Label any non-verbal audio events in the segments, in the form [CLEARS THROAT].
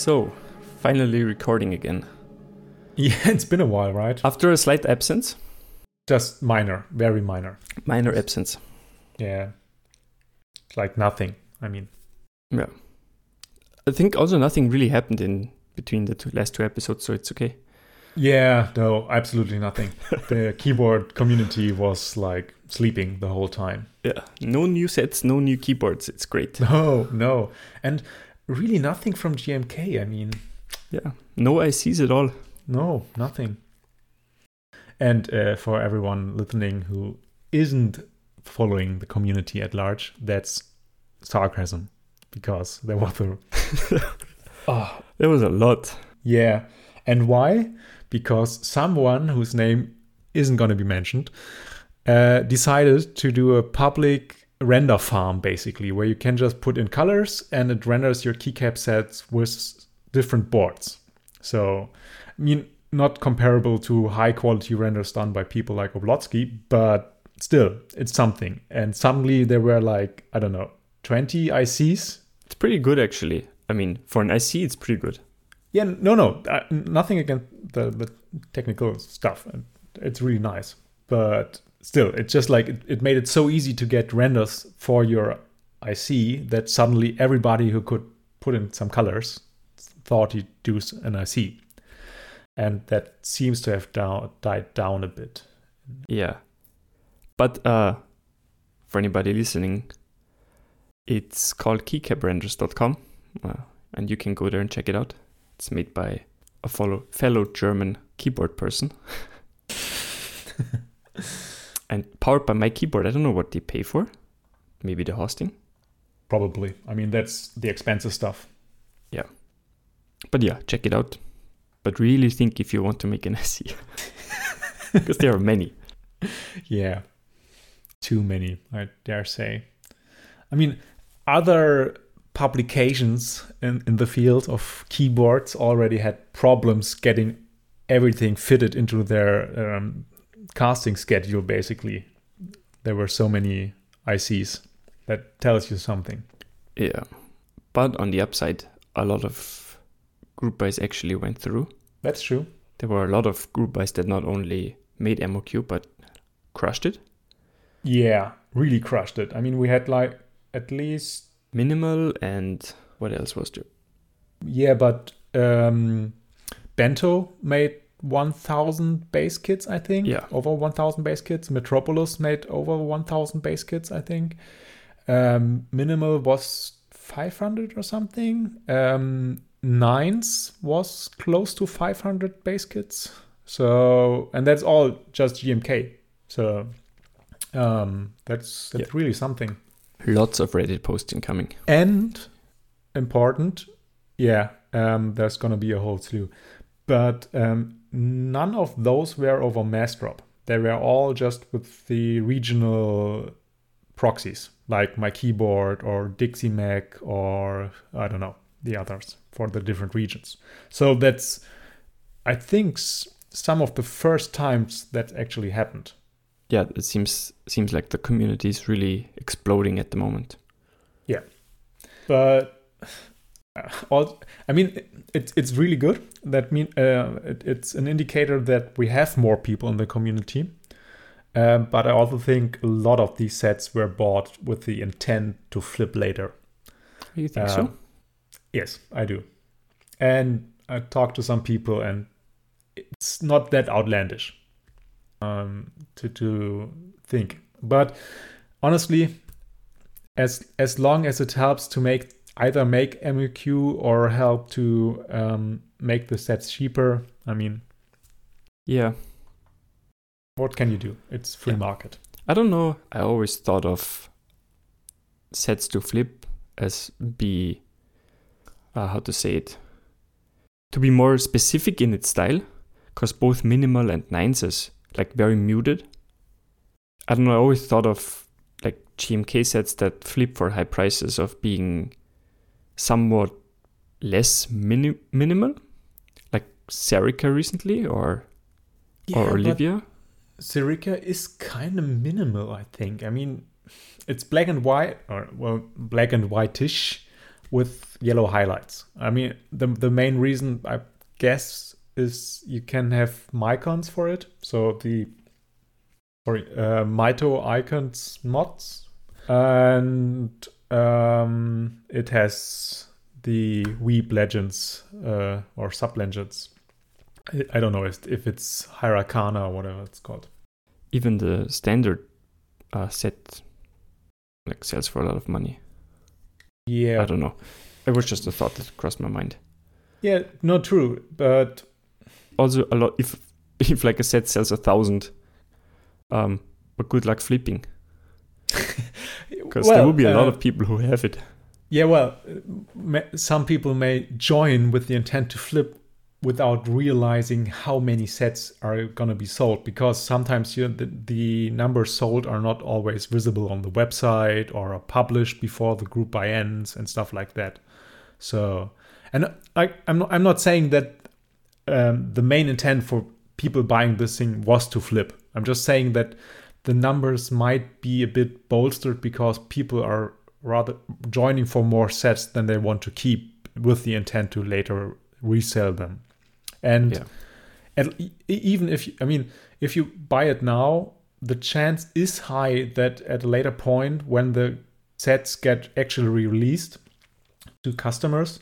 So, finally recording again. [LAUGHS] Yeah, it's been a while, right? After a slight absence, Just minor, very minor. minor absence. Yeah. Like nothing. I mean, Yeah. I think also nothing really happened in between the two, last two episodes, so it's okay. yeah, no, absolutely nothing. [LAUGHS] the keyboard community was like sleeping the whole time. Yeah. No new sets, no new keyboards. It's great. No, no. And really nothing from GMK. I mean, Yeah. No ICs at all. no, nothing. And uh, for everyone listening who isn't following the community at large, that's sarcasm because there was a. oh, [LAUGHS] There was a lot. Yeah. And why? Because someone whose name isn't going to be mentioned uh, decided to do a public render farm, basically, where you can just put in colors and it renders your keycap sets with different boards. So, I mean, not comparable to high quality renders done by people like Oblotsky, but still, it's something. And suddenly there were like, I don't know, 20 ICs It's pretty good actually. I mean, for an IC, it's pretty good. Yeah, no, no, uh, nothing against the, the technical stuff. and It's really nice, but still, it's just like it, it made it so easy to get renders for your IC that suddenly everybody who could put in some colors thought he'd do an IC, and that seems to have down, died down a bit. Yeah. But uh, for anybody listening, it's called keycaprenders.com. Uh, and you can go there and check it out. It's made by a follow, fellow German keyboard person. [LAUGHS] [LAUGHS] and powered by my keyboard. I don't know what they pay for. Maybe the hosting. Probably, I mean that's the expensive stuff. Yeah. But yeah, check it out. But really think if you want to make an [LAUGHS] SE. because [LAUGHS] there are many. Yeah. Too many, I dare say. I mean, other publications in, in the field of keyboards already had problems getting everything fitted into their um, casting schedule, basically. There were so many ICs. That tells you something. Yeah. But on the upside, a lot of group buys actually went through. That's true. There were a lot of group buys that not only made MOQ but crushed it. Yeah, really crushed it. I mean, we had like at least Minimal and what else was there? Yeah, but um, Bento made 1,000 base kits, I think. Yeah. Over 1,000 base kits. Metropolis made over 1,000 base kits, I think. Um, Minimal was 500 or something. Um, Nines was close to 500 base kits. So, and that's all just GMK. So, um, that's that's really something. Lots of Reddit posting coming. And important, yeah, um, there's gonna be a whole slew, but um, none of those were over Massdrop. They were all just with the regional proxies, like my keyboard or Dixie Mech or I don't know the others for the different regions. So that's, I think, some of the first times that actually happened. Yeah, it seems seems like the community is really exploding at the moment. Yeah, but all, I mean, it's it's really good. That mean uh, it, it's an indicator that we have more people in the community. Um, but I also think a lot of these sets were bought with the intent to flip later. You think so? Um, Yes, I do. And I talked to some people, and it's not that outlandish um, to to think. But honestly, as as long as it helps to make either make MOQ or help to um, make the sets cheaper, I mean, Yeah. what can you do? It's free Yeah. market. I don't know. I always thought of sets to flip as be uh, how to say it to be more specific in its style because both minimal and nines is like very muted. I don't know. I always thought of like GMK sets that flip for high prices of being somewhat less mini- minimal, like Serica recently or or Olivia. Serica is kind of minimal, I think. I mean, it's black and white, or well, black and whitish, with yellow highlights. I mean, the the main reason I guess is you can have micons for it. So the sorry, uh, Mito icons mods, and um, it has the Weeb legends uh, or sub legends. I, don't know if, it's Hiragana or whatever it's called. Even the standard uh, set like sells for a lot of money. Yeah, I don't know. It was just a thought that crossed my mind. yeah, not true, but Also, a lot if [LAUGHS] if like a set sells a thousand, um, but good luck flipping [LAUGHS] because there will be a lot uh, of people who have it. Yeah, well, some people may join with the intent to flip without realizing how many sets are going to be sold because sometimes you the, the numbers sold are not always visible on the website or are published before the group buy ends and stuff like that. So, and I, I'm not, I'm not saying that um, the main intent for people buying this thing was to flip. I'm just saying that the numbers might be a bit bolstered because people are rather joining for more sets than they want to keep with the intent to later resell them. And Yeah. and e- even if you, I mean if you buy it now, the chance is high that at a later point when the sets get actually released to customers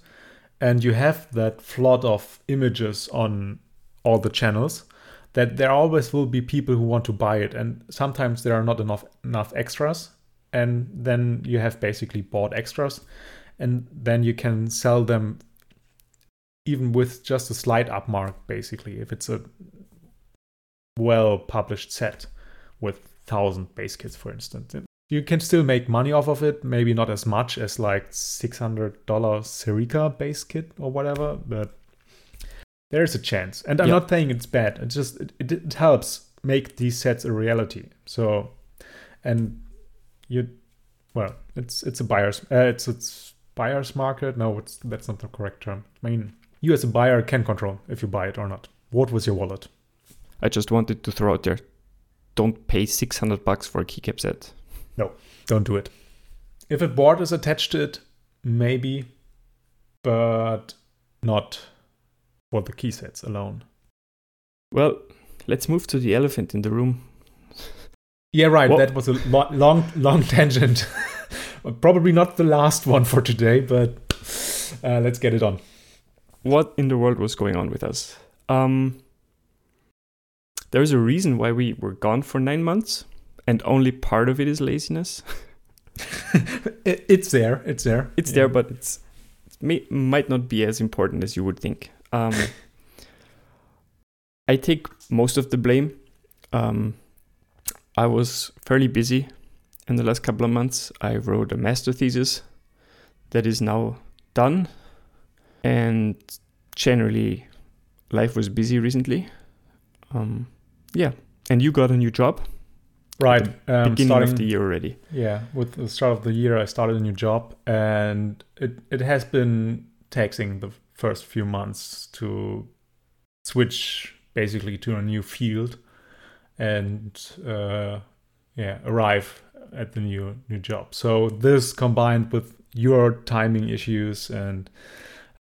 and you have that flood of images on all the channels that there always will be people who want to buy it and sometimes there are not enough enough extras and then you have basically bought extras and then you can sell them even with just a slight up mark basically if it's a well published set with 1000 base kits for instance. You can still make money off of it maybe not as much as like $600 Serica base kit or whatever but there's a chance. And i'm Yeah. not saying it's bad. It just it, it, it helps make these sets a reality. So and you well it's it's a buyer's uh, it's it's buyer's market. No it's that's not the correct term. I mean you as a buyer can control if you buy it or not. What was your wallet? I just wanted to throw out there: don't pay six hundred bucks for a keycap set. No, don't do it. If a board is attached to it maybe but not for the key sets alone Well, let's move to the elephant in the room. yeah right What- that was a lo- long long [LAUGHS] tangent probably not the last one for today but uh, let's get it on What in the world was going on with us? Um, there's a reason why we were gone for nine months, and only part of it is laziness. [LAUGHS] it's there it's there It's Yeah. there, but it's it may, might not be as important as you would think. Um, I take most of the blame. Um, I was fairly busy in the last couple of months. I wrote a master thesis that is now done, and generally, life was busy recently. Um, yeah, and you got a new job right um, beginning starting of the year already. Yeah, with the start of the year, I started a new job, and it it has been taxing the first few months to switch basically to a new field, and uh, yeah, arrive at the new new job. So this combined with your timing issues and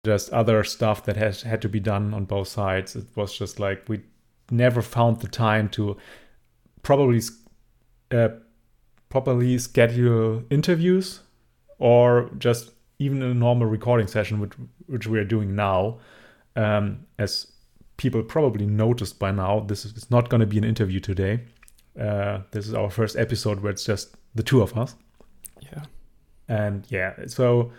just other stuff that has had to be done on both sides, it was just like we never found the time to probably uh, properly schedule interviews or just even a normal recording session which which we are doing now um, as people probably noticed by now this is it's not going to be an interview today. Uh, this is our first episode where it's just the two of us. Yeah. and yeah so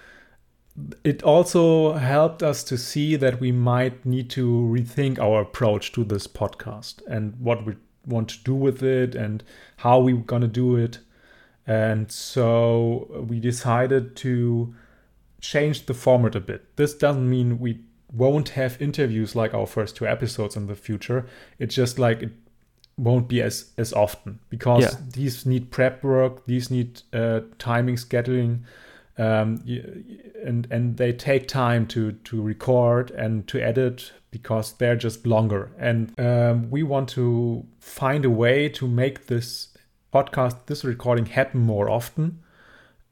it also helped us to see that we might need to rethink our approach to this podcast and what we want to do with it and how we're going to do it. And so we decided to change the format a bit. This doesn't mean we won't have interviews like our first two episodes in the future. It's just like it won't be as as often because Yeah. these need prep work these need uh, timing scheduling um, and and they take time to to record and to edit because they're just longer. And um, we want to find a way to make this podcast this recording happen more often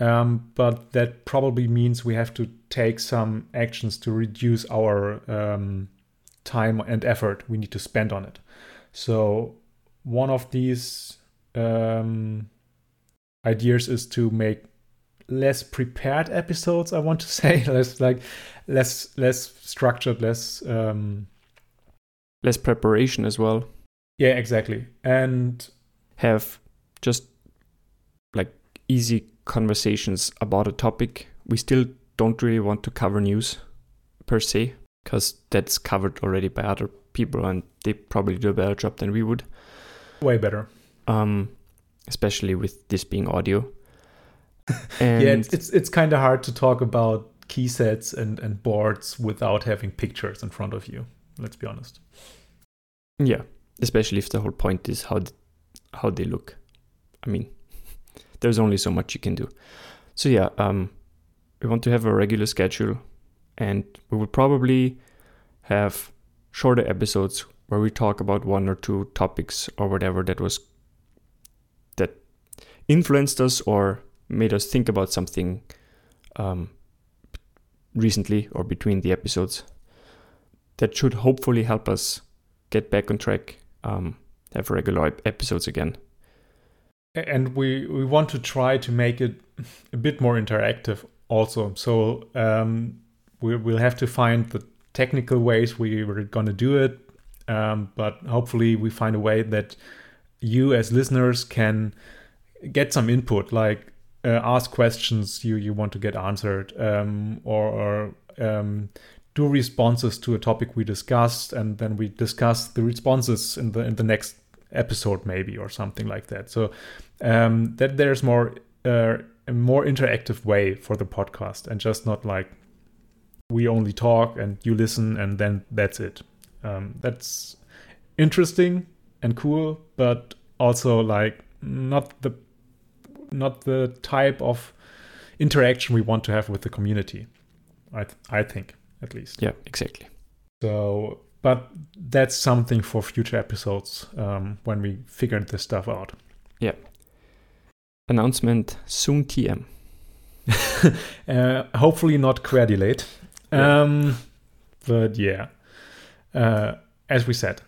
Um, but that probably means we have to take some actions to reduce our um, time and effort we need to spend on it. So one of these um, ideas is to make less prepared episodes. I want to [LAUGHS] say less like less less structured, less um, less preparation as well. Yeah, exactly, and have just like easy conversations about a topic. We still don't really want to cover news per se because that's covered already by other people and they probably do a better job than we would. Way better. Um, especially with this being audio. [LAUGHS] And yeah, it's it's, it's kind of hard to talk about key sets and, and boards without having pictures in front of you. Let's be honest. Yeah, especially if the whole point is how th- how they look. I mean, there's only so much you can do. So yeah, um, we want to have a regular schedule, and we will probably have shorter episodes where we talk about one or two topics or whatever that was that influenced us or made us think about something um, recently or between the episodes. That should hopefully help us get back on track, um, have regular episodes again. And we, we want to try to make it a bit more interactive also. So um, we, we'll have to find the technical ways we were going to do it. Um, but hopefully we find a way that you as listeners can get some input, like uh, ask questions you, you want to get answered um, or, or um, do responses to a topic we discussed and then we discuss the responses in the in the next episode maybe or something like that so um, that there's more uh, a more interactive way for the podcast and just not like we only talk and you listen and then that's it um, that's interesting and cool but also like not the not the type of interaction we want to have with the community. I th- I think at least. Yeah, exactly. So, but that's something for future episodes um, when we figure this stuff out. Yeah. Announcement soon TM. [LAUGHS] uh, hopefully not Querdulate. Yeah. Um, but yeah, uh, as we said,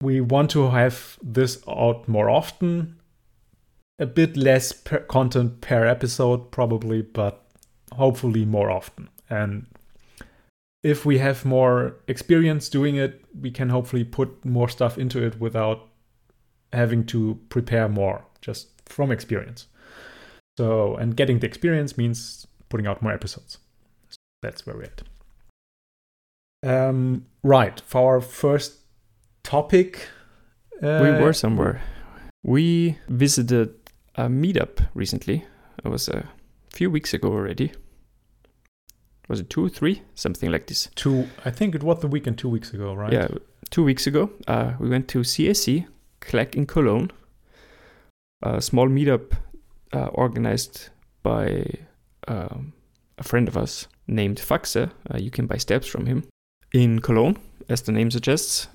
we want to have this out more often a bit less per content per episode, probably, but hopefully more often. And if we have more experience doing it, we can hopefully put more stuff into it without having to prepare more just from experience. So, and getting the experience means putting out more episodes. So that's where we're at. Um, right. For our first topic, uh, we were somewhere. We visited a meetup recently. It was a few weeks ago already. Was it two, three, something like this? Two. I think it was the weekend two weeks ago, right? Yeah, two weeks ago. Uh, we went to CIC, Clack in Cologne. A small meetup uh, organized by um, a friend of us named Faxe. Uh, you can buy steps from him in Cologne, as the name suggests.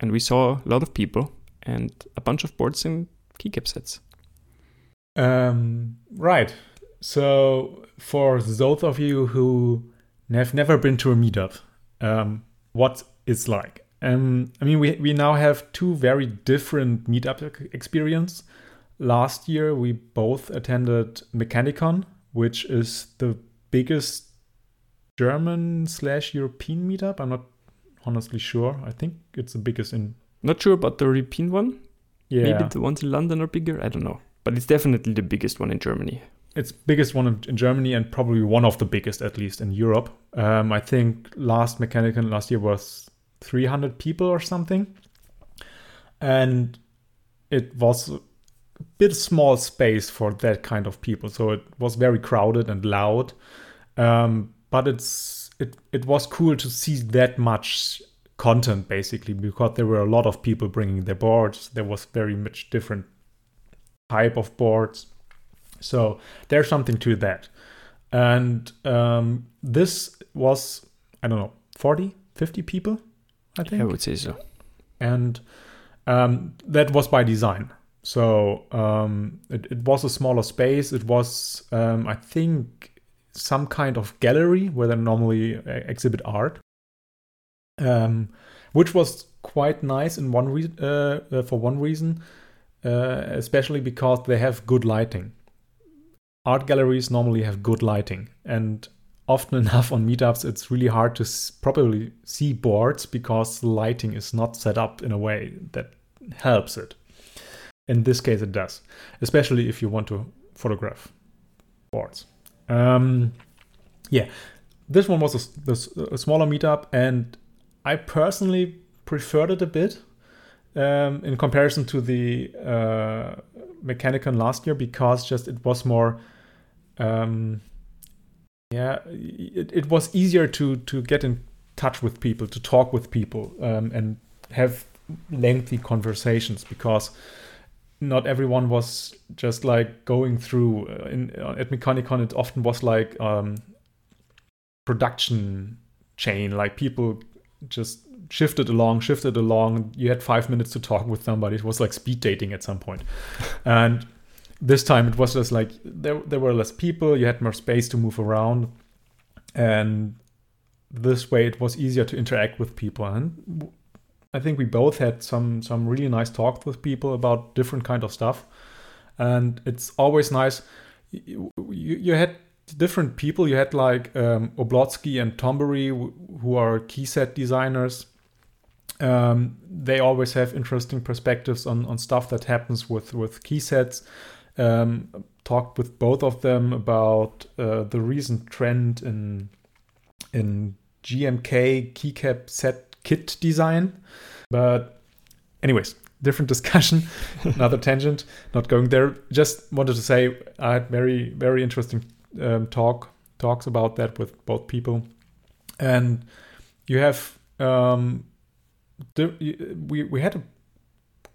And we saw a lot of people and a bunch of boards and keycap sets. Um, right. So, for those of you who have never been to a meetup, um, what it's like? Um, I mean, we, we now have two very different meetup experience. Last year, we both attended Mechanicon, which is the biggest German slash European meetup. I'm not honestly sure. I think it's the biggest in. Not sure about the European one. Yeah. Maybe the ones in London are bigger. I don't know but it's definitely the biggest one in Germany. It's biggest one in Germany and probably one of the biggest, at least in Europe. Um, I think last Mechanicon last year was 300 people or something, and it was a bit small space for that kind of people. So it was very crowded and loud, um, but it's it it was cool to see that much content basically because there were a lot of people bringing their boards. There was very much different type of boards. So there's something to that. And um, this was, I don't know, 40, 50 people, I think. I would say so. And um, that was by design. So um, it, it was a smaller space. It was, um, I think, some kind of gallery where they normally uh, exhibit art, um, which was quite nice in one re- uh, uh, for one reason, uh, especially because they have good lighting. Art galleries normally have good lighting, and often [LAUGHS] enough on meetups, it's really hard to properly see boards because the lighting is not set up in a way that helps it. In this case, it does, especially if you want to photograph boards. Um, yeah, this one was a, a, smaller meetup, and I personally preferred it a bit um, in comparison to the uh, Mechanicon last year because just it was more. Um, yeah, it, it was easier to to get in touch with people, to talk with people, um, and have lengthy conversations because not everyone was just like going through uh, in uh, at Mechanicon it often was like um production chain like people just shifted along shifted along. You had 5 minutes to talk with somebody. It was like speed dating at some point. And this time it was just like there there were less people you had more space to move around and this way it was easier to interact with people and I think we both had some some really nice talks with people about different kind of stuff, and it's always nice. You, you, had different people. You had like um, Oblotsky and Tombury, who are key set designers. Um, they always have interesting perspectives on, on stuff that happens with with key sets. Um, talked with both of them about uh, the recent trend in in GMK keycap set kit design. But, anyways, different [LAUGHS] discussion, another tangent, not going there. Just wanted to say I had very, very interesting um, talk talks about that with both people. And you have, um, we, we had a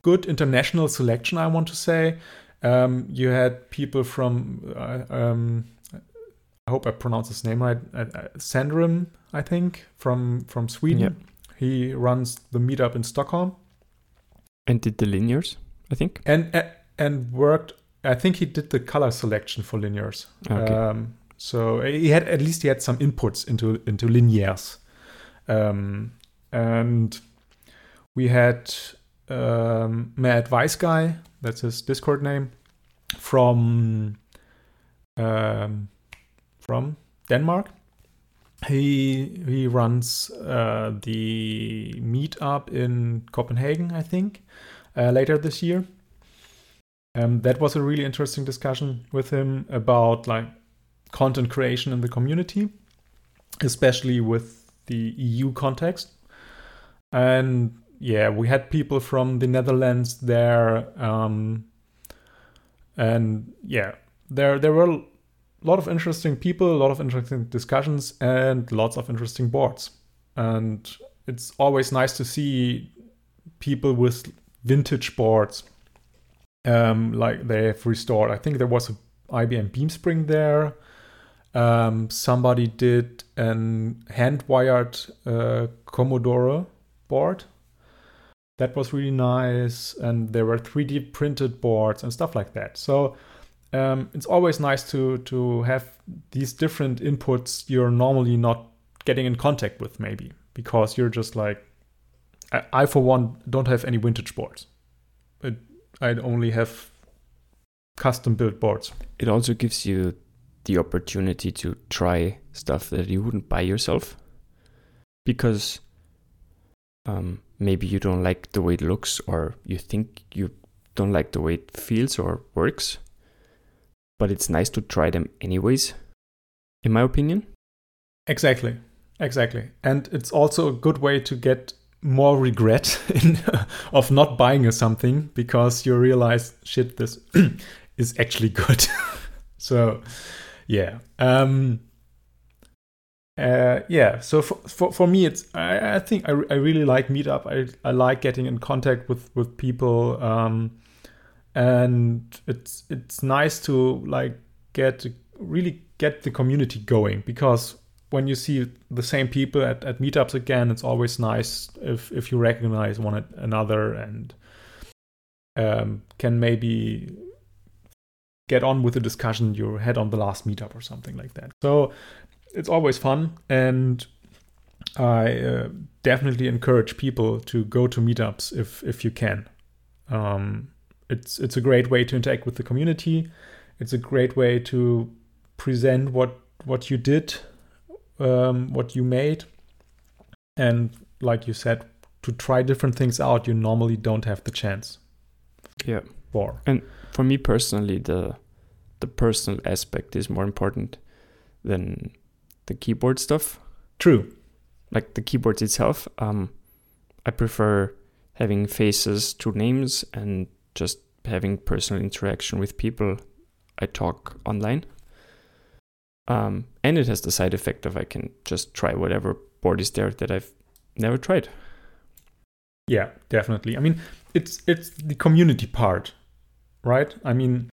good international selection, I want to say. Um, you had people from, uh, um, I hope I pronounce his name right, uh, uh Sandrum, I think, from from Sweden. Yeah. He runs the meetup in Stockholm. And did the linears, I think. And and worked. I think he did the color selection for linears. Okay. Um, so he had at least he had some inputs into into linears. Um, and we had um, Mad Vice Guy. That's his Discord name. From um, from Denmark he he runs uh, the meetup in Copenhagen, I think, uh, later this year. Um, that was a really interesting discussion with him about like content creation in the community, especially with the EU context. And yeah, we had people from the Netherlands there, um, and yeah, there there were a lot of interesting people, a lot of interesting discussions, and lots of interesting boards. And it's always nice to see people with vintage boards, um, like they have restored. I think there was a IBM Beamspring there. Um, somebody did an hand wired uh, Commodore board. That was really nice, and there were 3D printed boards and stuff like that. So um, it's always nice to to have these different inputs you're normally not getting in contact with maybe because you're just like I, I for one don't have any vintage boards. It, I only have custom built boards. It also gives you the opportunity to try stuff that you wouldn't buy yourself because um, maybe you don't like the way it looks or you think you don't like the way it feels or works but it's nice to try them anyways, in my opinion. Exactly, exactly. And it's also a good way to get more regret [LAUGHS] in, of not buying a something because you realize, shit, this [CLEARS THROAT] is actually good. [LAUGHS] so, yeah. Um, uh, yeah, so for, for, for me, it's I, I think I, I really like Meetup. I, I like getting in contact with with people. Um, and it's it's nice to like get really get the community going because when you see the same people at, at meetups again it's always nice if if you recognize one another and um, can maybe get on with the discussion you had on the last meetup or something like that. So it's always fun, and I uh, definitely encourage people to go to meetups if if you can. Um, it's it's a great way to interact with the community. It's a great way to present what what you did, um, what you made, and like you said, to try different things out you normally don't have the chance. Yeah. For And for me personally, the the personal aspect is more important than the keyboard stuff. true. Like the keyboard itself, um, I prefer having faces to names and just having personal interaction with people I talk online. Um, and it has the side effect of I can just try whatever board is there that I've never tried. Yeah, definitely. I mean, it's it's the community part, right? I mean,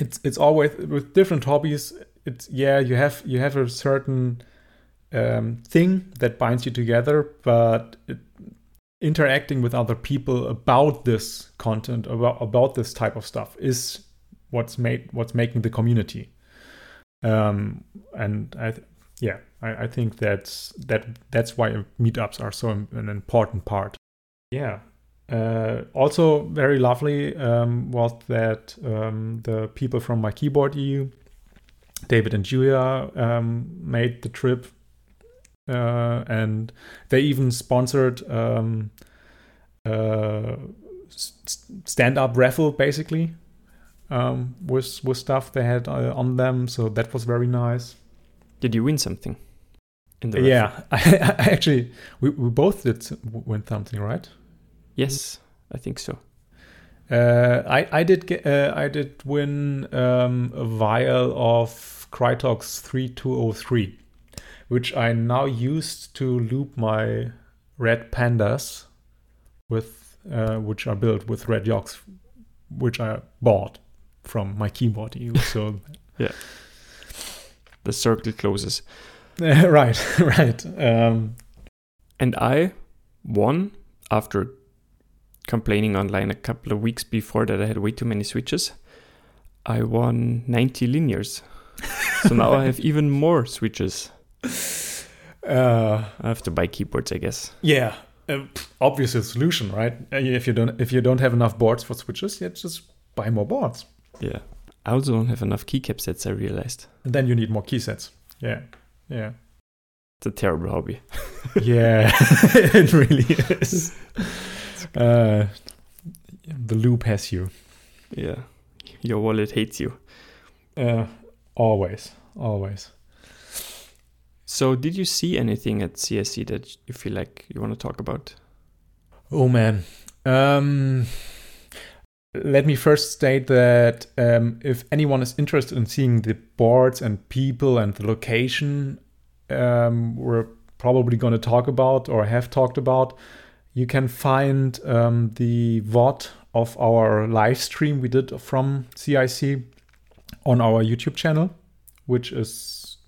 it's it's always with different hobbies. It's yeah, you have you have a certain um, thing that binds you together, but it, interacting with other people about this content about about this type of stuff is what's made what's making the community. Um, and I th- yeah, I, I think that's that that's why meetups are so an important part. Yeah. Uh, also very lovely um, was that um, the people from my keyboard EU, David and Julia, um, made the trip, uh, and they even sponsored um, uh, stand-up raffle basically um, with with stuff they had uh, on them. So that was very nice. Did you win something? In the Yeah, [LAUGHS] I, I actually we, we both did win something, right? Yes, I think so. Uh, I I did get uh, I did win um, a vial of Krytox three two oh three, which I now used to loop my red pandas with uh, which are built with red Yoks, which I bought from my keyboard. [LAUGHS] So The circle closes. [LAUGHS] right, [LAUGHS] right. Um, And I won after complaining online a couple of weeks before that I had way too many switches. I won 90 linears. so now I have [LAUGHS] even more switches. uh, I have to buy keyboards, I guess. yeah, uh, obvious solution, right? Uh, If you don't if you don't have enough boards for switches, yeah, just buy more boards. Yeah. I also don't have enough keycap sets, I realized. And then you need more key sets. Yeah, yeah, It's a terrible hobby. yeah. [LAUGHS] it really is. [LAUGHS] Uh, the loop has you. Yeah. Your wallet hates you. Uh, always, always. So, did you see anything at CIC that you feel like you want to talk about? Oh man. Um, let me first state that um, if anyone is interested in seeing the boards and people and the location um, we're probably going to talk about or have talked about, you can find um, the VOD of our live stream we did from CIC on our YouTube channel, which is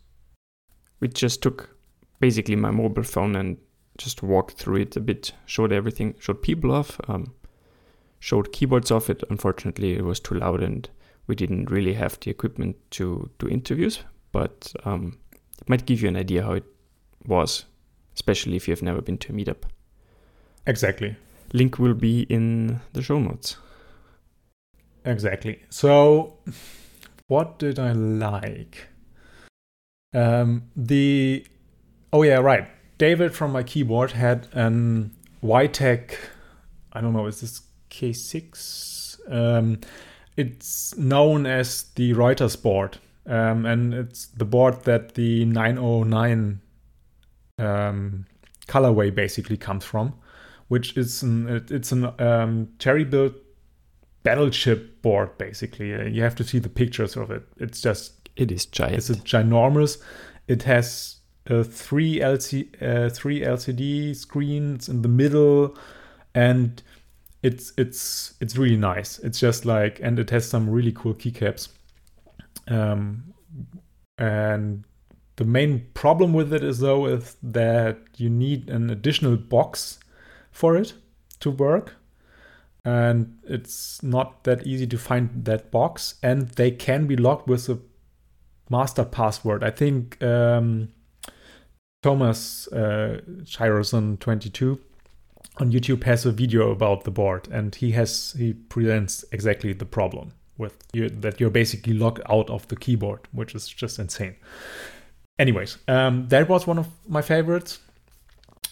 We just took basically my mobile phone and just walked through it a bit, showed everything, showed people off, um, showed keyboards off it. Unfortunately, it was too loud and we didn't really have the equipment to do interviews, but um, it might give you an idea how it was, especially if you've never been to a meetup. Exactly Link will be in the show notes. Exactly. So, what did I like? Um, the oh yeah, right. David from my keyboard had an YTech. I don't know. Is this K6? Um, it's known as the Reuters board, um, and it's the board that the 909 um, colorway basically comes from, which is an it- it's an um, cherry built battleship board basically. Uh, you have to see the pictures of it. It's just It is giant. it's a ginormous. It has uh, three LC uh, three LCD screens in the middle, and it's it's it's really nice. It's just like and it has some really cool keycaps. Um, and the main problem with it is though is that you need an additional box for it to work. and it's not that easy to find that box. And they can be locked with a master password. I think um, Thomas uh, 22 on YouTube has a video about the board, and he has he presents exactly the problem with you, that you're basically locked out of the keyboard, which is just insane. Anyways, um, that was one of my favorites.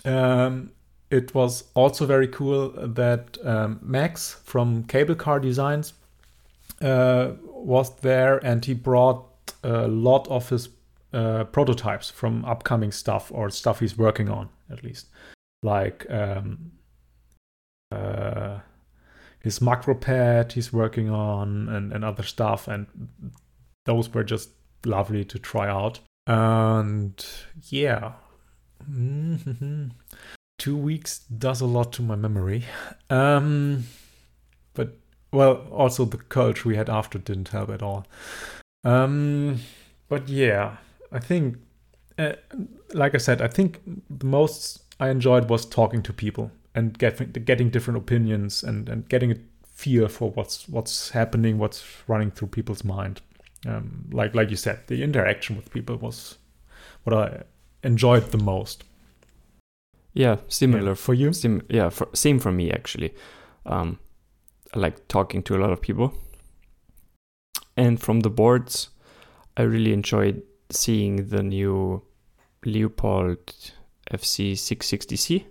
Um, it was also very cool that um, Max from Cable Car Designs uh, was there, and he brought a lot of his uh, prototypes from upcoming stuff or stuff he's working on, at least, like um, uh, his macro pad he's working on and, and other stuff, and those were just lovely to try out. And yeah. Two weeks does a lot to my memory. Um, but, well, also the culture we had after didn't help at all. Um, but yeah, I think, uh, like I said, I think the most I enjoyed was talking to people and getting getting different opinions and, and getting a feel for what's what's happening, what's running through people's mind. Um, like like you said, the interaction with people was what I enjoyed the most. Yeah, similar Yeah, for you. Sim- yeah, for, same for me actually. Um, I like talking to a lot of people, and from the boards, I really enjoyed seeing the new Leopold FC660C,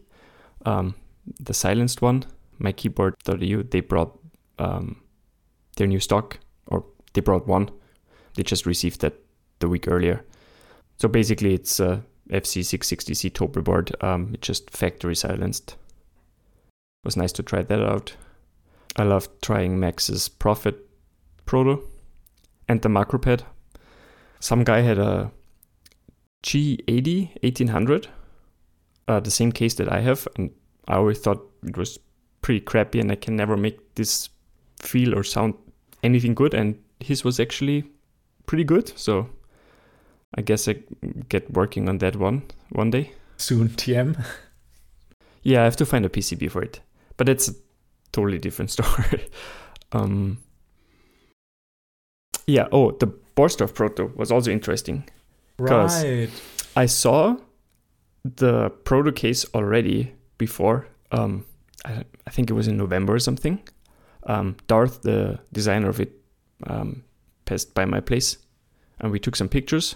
um, the silenced one. My keyboard.eu they brought um, their new stock, or they brought one. They just received that the week earlier. So basically, it's a FC660C Topre board. Um, it's just factory silenced. It was nice to try that out. I loved trying Max's Prophet Proto and the Macropad. Some guy had a G80 1800, uh, the same case that I have, and I always thought it was pretty crappy, and I can never make this feel or sound anything good. And his was actually pretty good, so I guess I get working on that one one day. Soon, [LAUGHS] TM. Yeah, I have to find a PCB for it, but it's a totally different [LAUGHS] story. um, yeah. Oh, the Borstorff Proto was also interesting. Right. I saw the proto case already before. Um, I, I think it was in November or something. Um, Darth, the designer of it, um, passed by my place, and we took some pictures.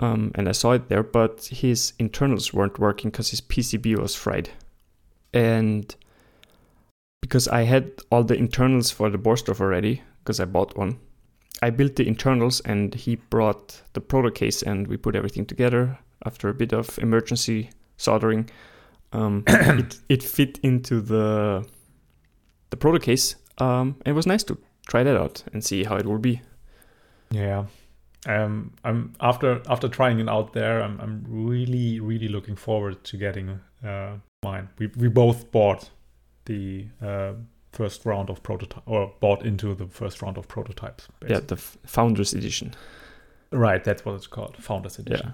Um, and I saw it there, but his internals weren't working because his PCB was fried. And because I had all the internals for the Borstorff already, because I bought one, I built the internals and he brought the proto case and we put everything together after a bit of emergency soldering. Um, [COUGHS] it, it fit into the the proto case. Um, it was nice to try that out and see how it will be. Yeah. Um, I'm after after trying it out there. I'm I'm really really looking forward to getting uh, mine. We we both bought the uh, first round of prototype or bought into the first round of prototypes. Yeah, the f- Founders Edition. right. That's what it's called, Founders Edition. Yeah.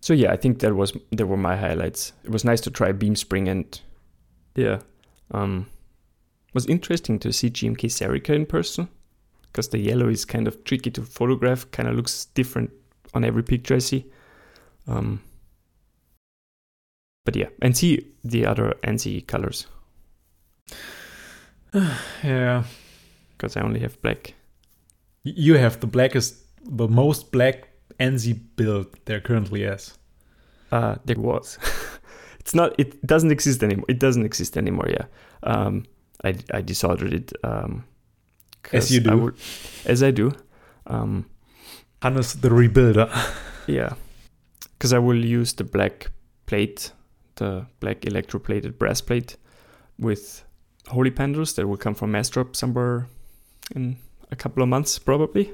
So yeah, I think that was there were my highlights. It was nice to try Beam Spring and yeah, um, was interesting to see GMK Serica in person because the yellow is kind of tricky to photograph. Kind of looks different on every picture I see. Um, but yeah, and see the other NC colors [SIGHS] Yeah. because I only have black. You have the blackest, the most black NZ build there currently is. Uh, there was. [LAUGHS] it's not. It doesn't exist anymore. It doesn't exist anymore. Yeah. Um, I I desoldered it. Um, As you I do. would- as I do. Um, Hannes the rebuilder. yeah. Because I will use the black plate, the black electroplated brass plate, with Holy Pandas that will come from Massdrop somewhere in a couple of months, probably.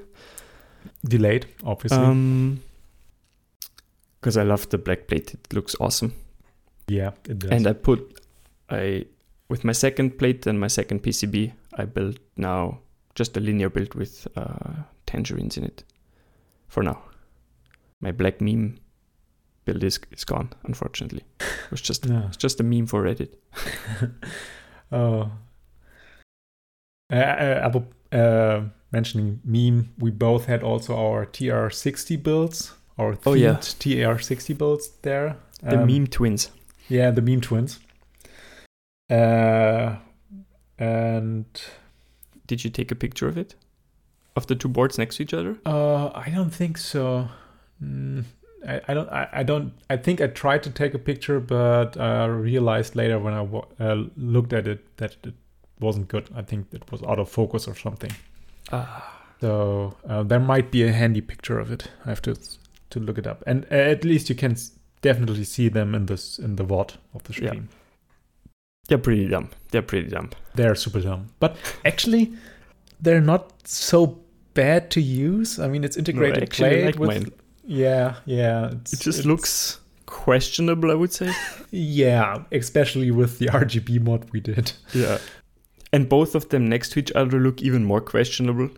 Delayed, obviously. Um, because I love the black plate. It looks awesome. yeah, it does. and I put I with my second plate and my second PCB I built now just a linear build with uh, tangerines in it for now. My black meme build is, is gone unfortunately. It was just [LAUGHS] it's just a meme for Reddit. [LAUGHS] Oh, Uh, uh, uh, mentioning meme, we both had also our TR60 builds, our themed Oh, yeah. TR60 builds there. The Um, meme twins. Yeah, the meme twins. Uh, and Did you take a picture of it? Of the two boards next to each other? uh, I don't think so. Mm, I, I don't. I, I don't. I think I tried to take a picture, but I realized later when I uh, looked at it that it wasn't good. I think it was out of focus or something. Ah. So uh, there might be a handy picture of it. I have to to look it up, and uh, at least you can s- definitely see them in this in the VOD of the Yeah. They're pretty dumb. They're pretty dumb. They're super dumb, but actually, they're not so bad to use. I mean, it's No, integrated plate like with mine. yeah, yeah. It just it's- looks questionable, I would say. [LAUGHS] yeah, especially with the RGB mod we did. Yeah. And both of them next to each other look even more questionable.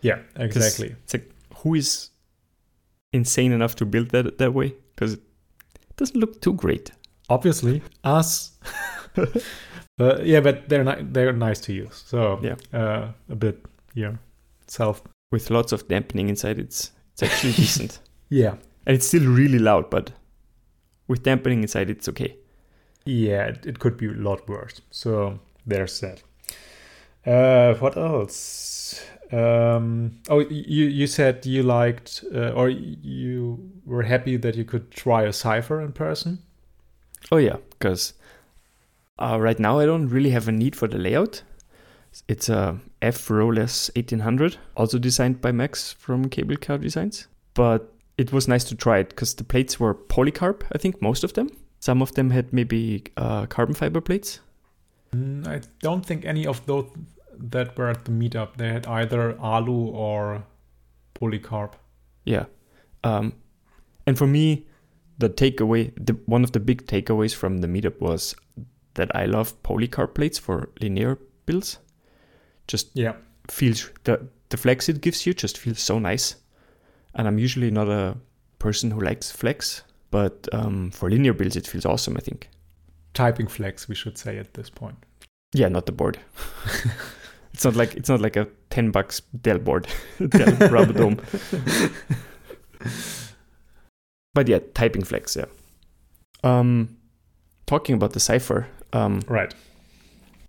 Yeah, exactly. It's like, who is insane enough to build that that way? Because it doesn't look too great. Obviously, us. [LAUGHS] [LAUGHS] but yeah, but they're ni- they're nice to use. So Yeah. uh, a bit yeah, self. With lots of dampening inside, it's it's actually [LAUGHS] decent. Yeah, And it's still really loud, but with dampening inside, it's okay. yeah. It, it could be a lot worse. So there's that. Uh, what else? Um, oh, you you said you liked uh, or you were happy that you could try a Cypher in person. Oh yeah, because uh, right now I don't really have a need for the layout. It's a F-rowless 1800, also designed by Max from Cable Car Designs. But it was nice to try it because the plates were polycarb, I think most of them. Some of them had maybe uh, carbon fiber plates. Mm, I don't think any of those that were at the meetup they had either alu or polycarb. Yeah. Um, and for me, the takeaway, the, one of the big takeaways from the meetup was that I love polycarb plates for linear builds. Just Yeah, feels the the flex it gives you just feels so nice. And I'm usually not a person who likes flex, but um, for linear builds it feels awesome. I think. typing flex we should say at this point. Yeah, not the board. [LAUGHS] it's not like it's not like a ten bucks Dell board, [LAUGHS] Dell Rubber Dome. [LAUGHS] But yeah, typing flex. Yeah. Um, talking about the Cypher. Um, Right.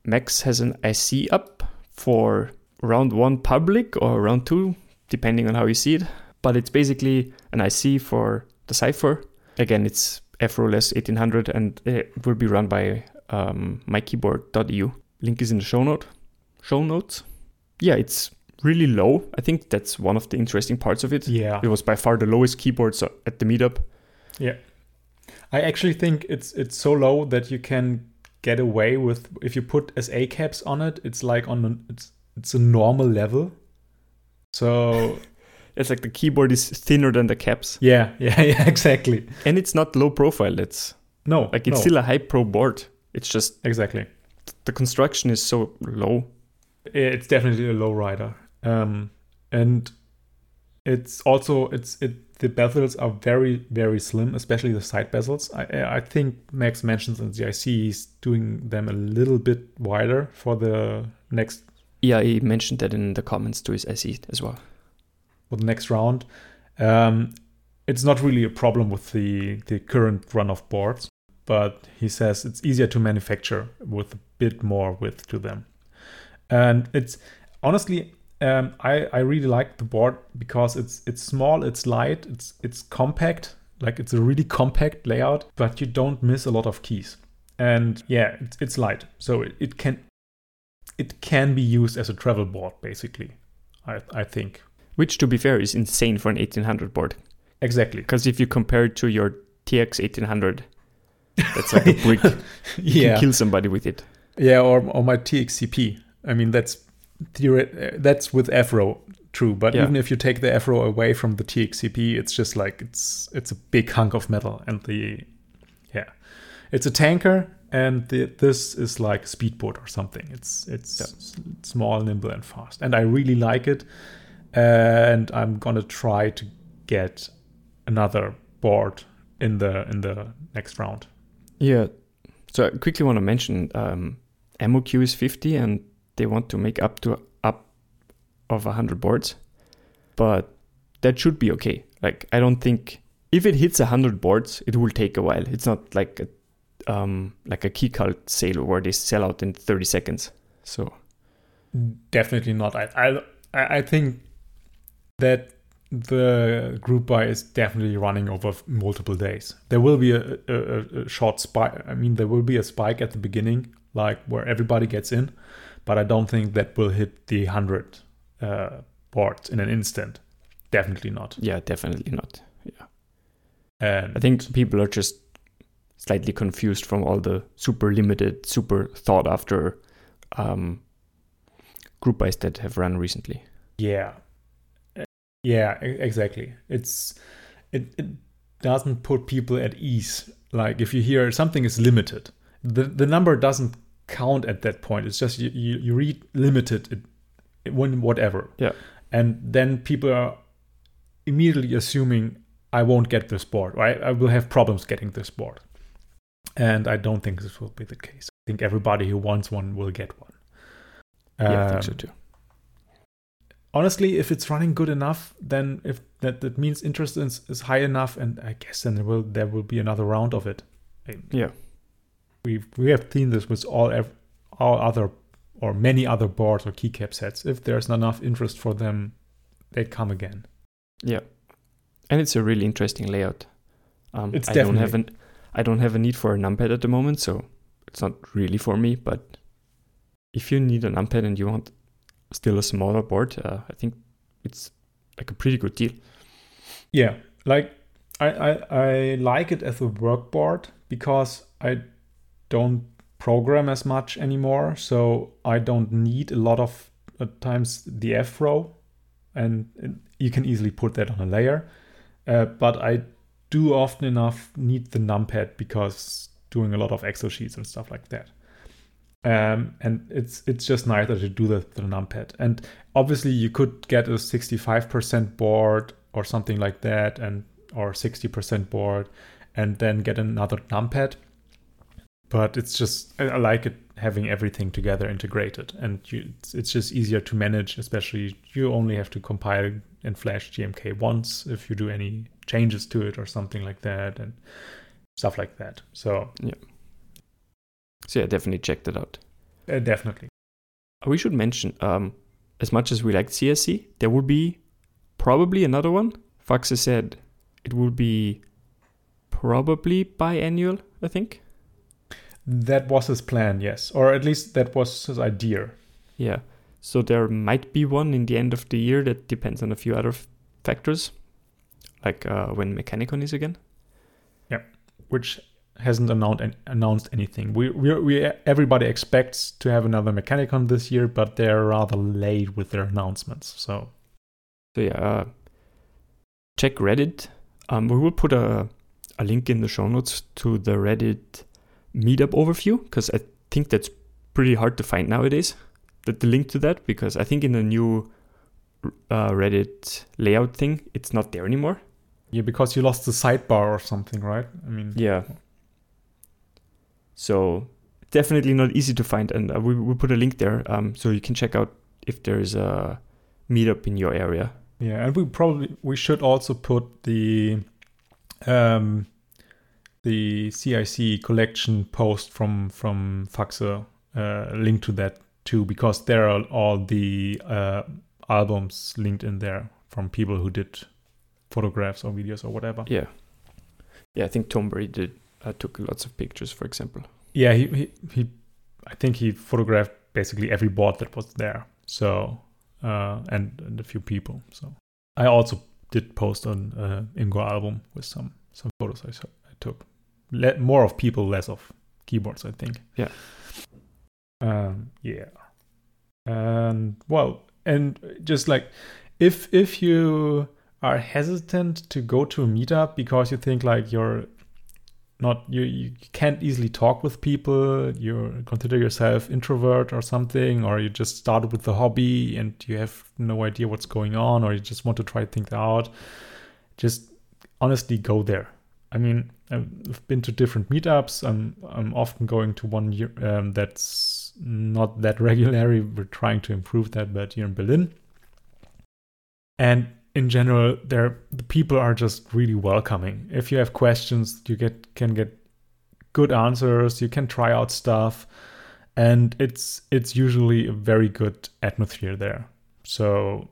Max has an IC up for round one public or round two, depending on how you see it. But it's basically an IC for the Cypher. Again, it's Frowless 1800 and it will be run by um, mykeyboard.eu. Link is in the show note. Show notes. Yeah, it's really low. I think that's one of the interesting parts of it. Yeah. It was by far the lowest keyboard so- at the meetup. Yeah. I actually think it's it's so low that you can get away with if you put SA caps on it, it's like on a, it's it's a normal level. So [LAUGHS] It's like the keyboard is thinner than the caps, yeah, [LAUGHS] yeah, yeah, exactly. and it's not low profile. It's No, like it's no, still a high pro board. It's just exactly. the construction is so low. It's definitely a low rider. Um, and it's also it's it the bezels are very very slim, especially the side bezels. I I think Max mentions in the IC he's doing them a little bit wider for the next Yeah, he mentioned that in the comments to his SE as well. for the next round. Um, it's not really a problem with the the current run of boards, but he says it's easier to manufacture with a bit more width to them. And it's honestly, um, I I really like the board because it's it's small, it's light, it's it's compact. Like it's a really compact layout, but you don't miss a lot of keys. And yeah, it's, it's light, so it, it can it can be used as a travel board basically. I I think Which, to be fair, is insane for an 1800 board. exactly. Because if you compare it to your TX 1800, that's like a [LAUGHS] brick. You yeah, can kill somebody with it. yeah, or or my TXCP. I mean that's theoret- uh, that's with Afro true, but Yeah. even if you take the Afro away from the TXCP, it's just like it's it's a big hunk of metal, and the yeah, it's a tanker, and the, this is like a speedboat or something. It's it's Yeah. small, nimble, and fast, and I really like it. And I'm gonna try to get another board in the in the next round. Yeah. So I quickly want to mention um, MOQ is 50 and they want to make up to up of 100 boards, but that should be okay. Like I don't think if it hits 100 boards, it will take a while. It's not like a um, like a Keycult sale where they sell out in 30 seconds. So definitely not. I I I think that the group buy is definitely running over multiple days. There will be a, a, a, short spike. I mean, there will be a spike at the beginning, like where everybody gets in, but I don't think that will hit the 100 uh, boards in an instant. Definitely not. Yeah, definitely not. Yeah. And I think people are just slightly confused from all the super limited, super thought after um, group buys that have run recently. Yeah, yeah, exactly. It's it, it doesn't put people at ease. Like if you hear something is limited, the the number doesn't count at that point. It's just you you, you read limited it, it when whatever. Yeah. And then people are immediately assuming I won't get this board. Right? I will have problems getting this board. And I don't think this will be the case. I think everybody who wants one will get one. Yeah, um, I think so um, too honestly, if it's running good enough, then if that, that means interest is, is high enough, and I guess then there will there will be another round of it. Yeah, we we have seen this with all all other or many other boards or keycap sets. If there's not enough interest for them, they come again. Yeah, and it's a really interesting layout. Um, it's I definitely. don't have an I don't have a need for a numpad at the moment, so it's not really for me. But if you need a numpad and you want still a smaller board, uh, I think it's like a pretty good deal. Yeah, like I, I I like it as a work board because I don't program as much anymore, so I don't need a lot of uh, times the F row, and you can easily put that on a layer. Uh, but I do often enough need the numpad because doing a lot of Excel sheets and stuff like that. Um, and it's it's just nicer to do that with the numpad. And obviously, you could get a 65% board or something like that, and or 60% board, and then get another numpad. But it's just I like it having everything together integrated, and you, it's, it's just easier to manage. Especially you only have to compile and Flash QMK once if you do any changes to it or something like that, and stuff like that. So yeah so yeah, definitely check that out. Uh, definitely. We should mention, um, as much as we like CIC, there will be probably another one. Faxe said it will be probably biannual, I think. That was his plan, yes. Or at least that was his idea. Yeah. So there might be one in the end of the year that depends on a few other f- factors, like uh, when Mechanicon is again. Yeah. Which hasn't announced announced anything. We, we we everybody expects to have another Mechanicon this year, but they're rather late with their announcements. So, so yeah, uh, check Reddit. Um, we will put a a link in the show notes to the Reddit meetup overview because I think that's pretty hard to find nowadays. That the link to that because I think in the new uh, Reddit layout thing, it's not there anymore. Yeah, because you lost the sidebar or something, right? I mean, yeah. So definitely not easy to find, and uh, we will put a link there um, so you can check out if there is a meetup in your area. Yeah, and we probably we should also put the um, the CIC collection post from from Faxe uh, link to that too, because there are all the uh, albums linked in there from people who did photographs or videos or whatever. Yeah, yeah, I think Tombury did uh, took lots of pictures, for example. Yeah, he, he, he I think he photographed basically every board that was there. So uh, and, and a few people. So I also did post on uh, Imgur album with some some photos I, I took. Le- more of people, less of keyboards, I think. Yeah. Um, yeah. And well, and just like if if you are hesitant to go to a meetup because you think like you're not you you can't easily talk with people you consider yourself introvert or something or you just started with the hobby and you have no idea what's going on or you just want to try things out just honestly go there i mean i've been to different meetups i'm i'm often going to one year, um, that's not that [LAUGHS] regularly. We're trying to improve that, but here in Berlin. And in general, there the people are just really welcoming. If you have questions, you get can get good answers. You can try out stuff, and it's it's usually a very good atmosphere there. So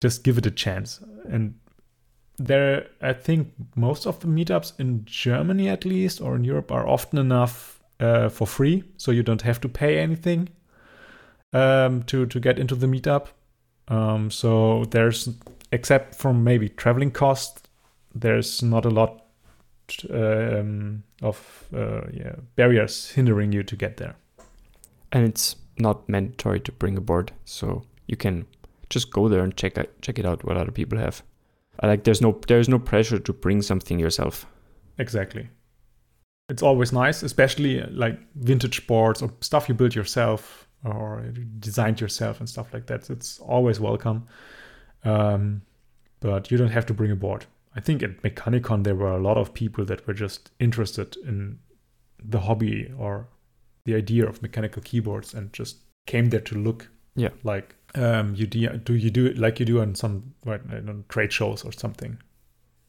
just give it a chance. And there, I think most of the meetups in Germany, at least, or in Europe, are often enough uh, for free, so you don't have to pay anything um, to to get into the meetup. Um, so there's, except from maybe traveling costs, there's not a lot um, of uh, yeah barriers hindering you to get there. And it's not mandatory to bring a board, so you can just go there and check check it out what other people have. I like there's no there's no pressure to bring something yourself. Exactly. It's always nice, especially uh, like vintage boards or stuff you built yourself or designed yourself and stuff like that. It's always welcome. Um, but you don't have to bring a board. I think at Mechanicon there were a lot of people that were just interested in the hobby or the idea of mechanical keyboards and just came there to look. Yeah. Like um, you do, do you do it like you do on some right, on trade shows or something?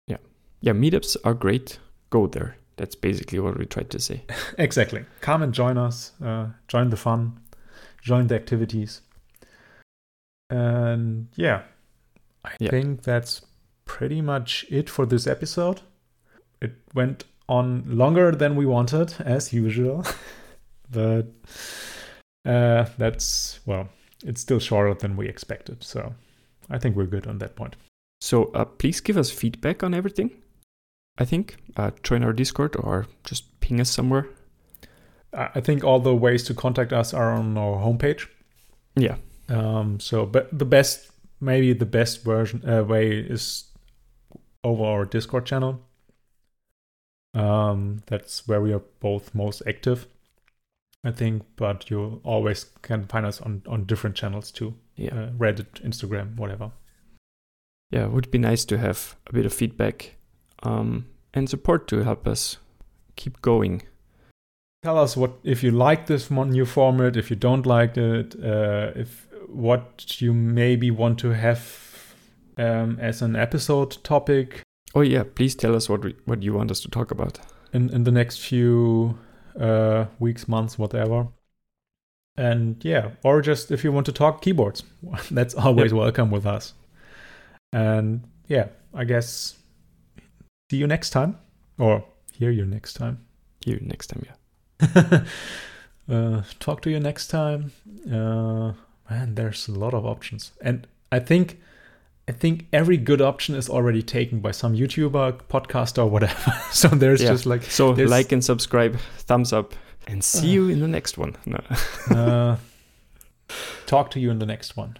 Yeah. Yeah. Meetups are great. Go there. That's basically what we tried to say. [LAUGHS] exactly. Come and join us. Uh, join the fun. Join the activities. And yeah, I Yeah. think that's pretty much it for this episode. It went on longer than we wanted, as usual. [LAUGHS] but uh, that's, well, it's still shorter than we expected. So I think we're good on that point. So uh, please give us feedback on everything. I think uh, join our Discord or just ping us somewhere. I think all the ways to contact us are on our homepage. Yeah. Um, so, but the best, maybe the best version uh, way is over our Discord channel. Um, that's where we are both most active, I think. But you always can find us on on different channels too, Yeah. uh, Reddit, Instagram, whatever. yeah. It would be nice to have a bit of feedback um, and support to help us keep going. Tell us what if you like this new format, if you don't like it, uh, if what you maybe want to have um, as an episode topic Oh yeah, please tell us what we, what you want us to talk about. in in the next few uh, weeks, months, whatever. And yeah, or just if you want to talk keyboards, [LAUGHS] that's always welcome with us. And yeah, I guess see you next time, or hear you next time. Here next time, yeah. [LAUGHS] uh, talk to you next time. Uh, man, there's a lot of options, and I think. I think every good option is already taken by some YouTuber, podcaster, or whatever. [LAUGHS] so there's Yeah. just like So There's- like and subscribe, thumbs up, and see Uh. you in the next one. No. [LAUGHS] uh, talk to you in the next one.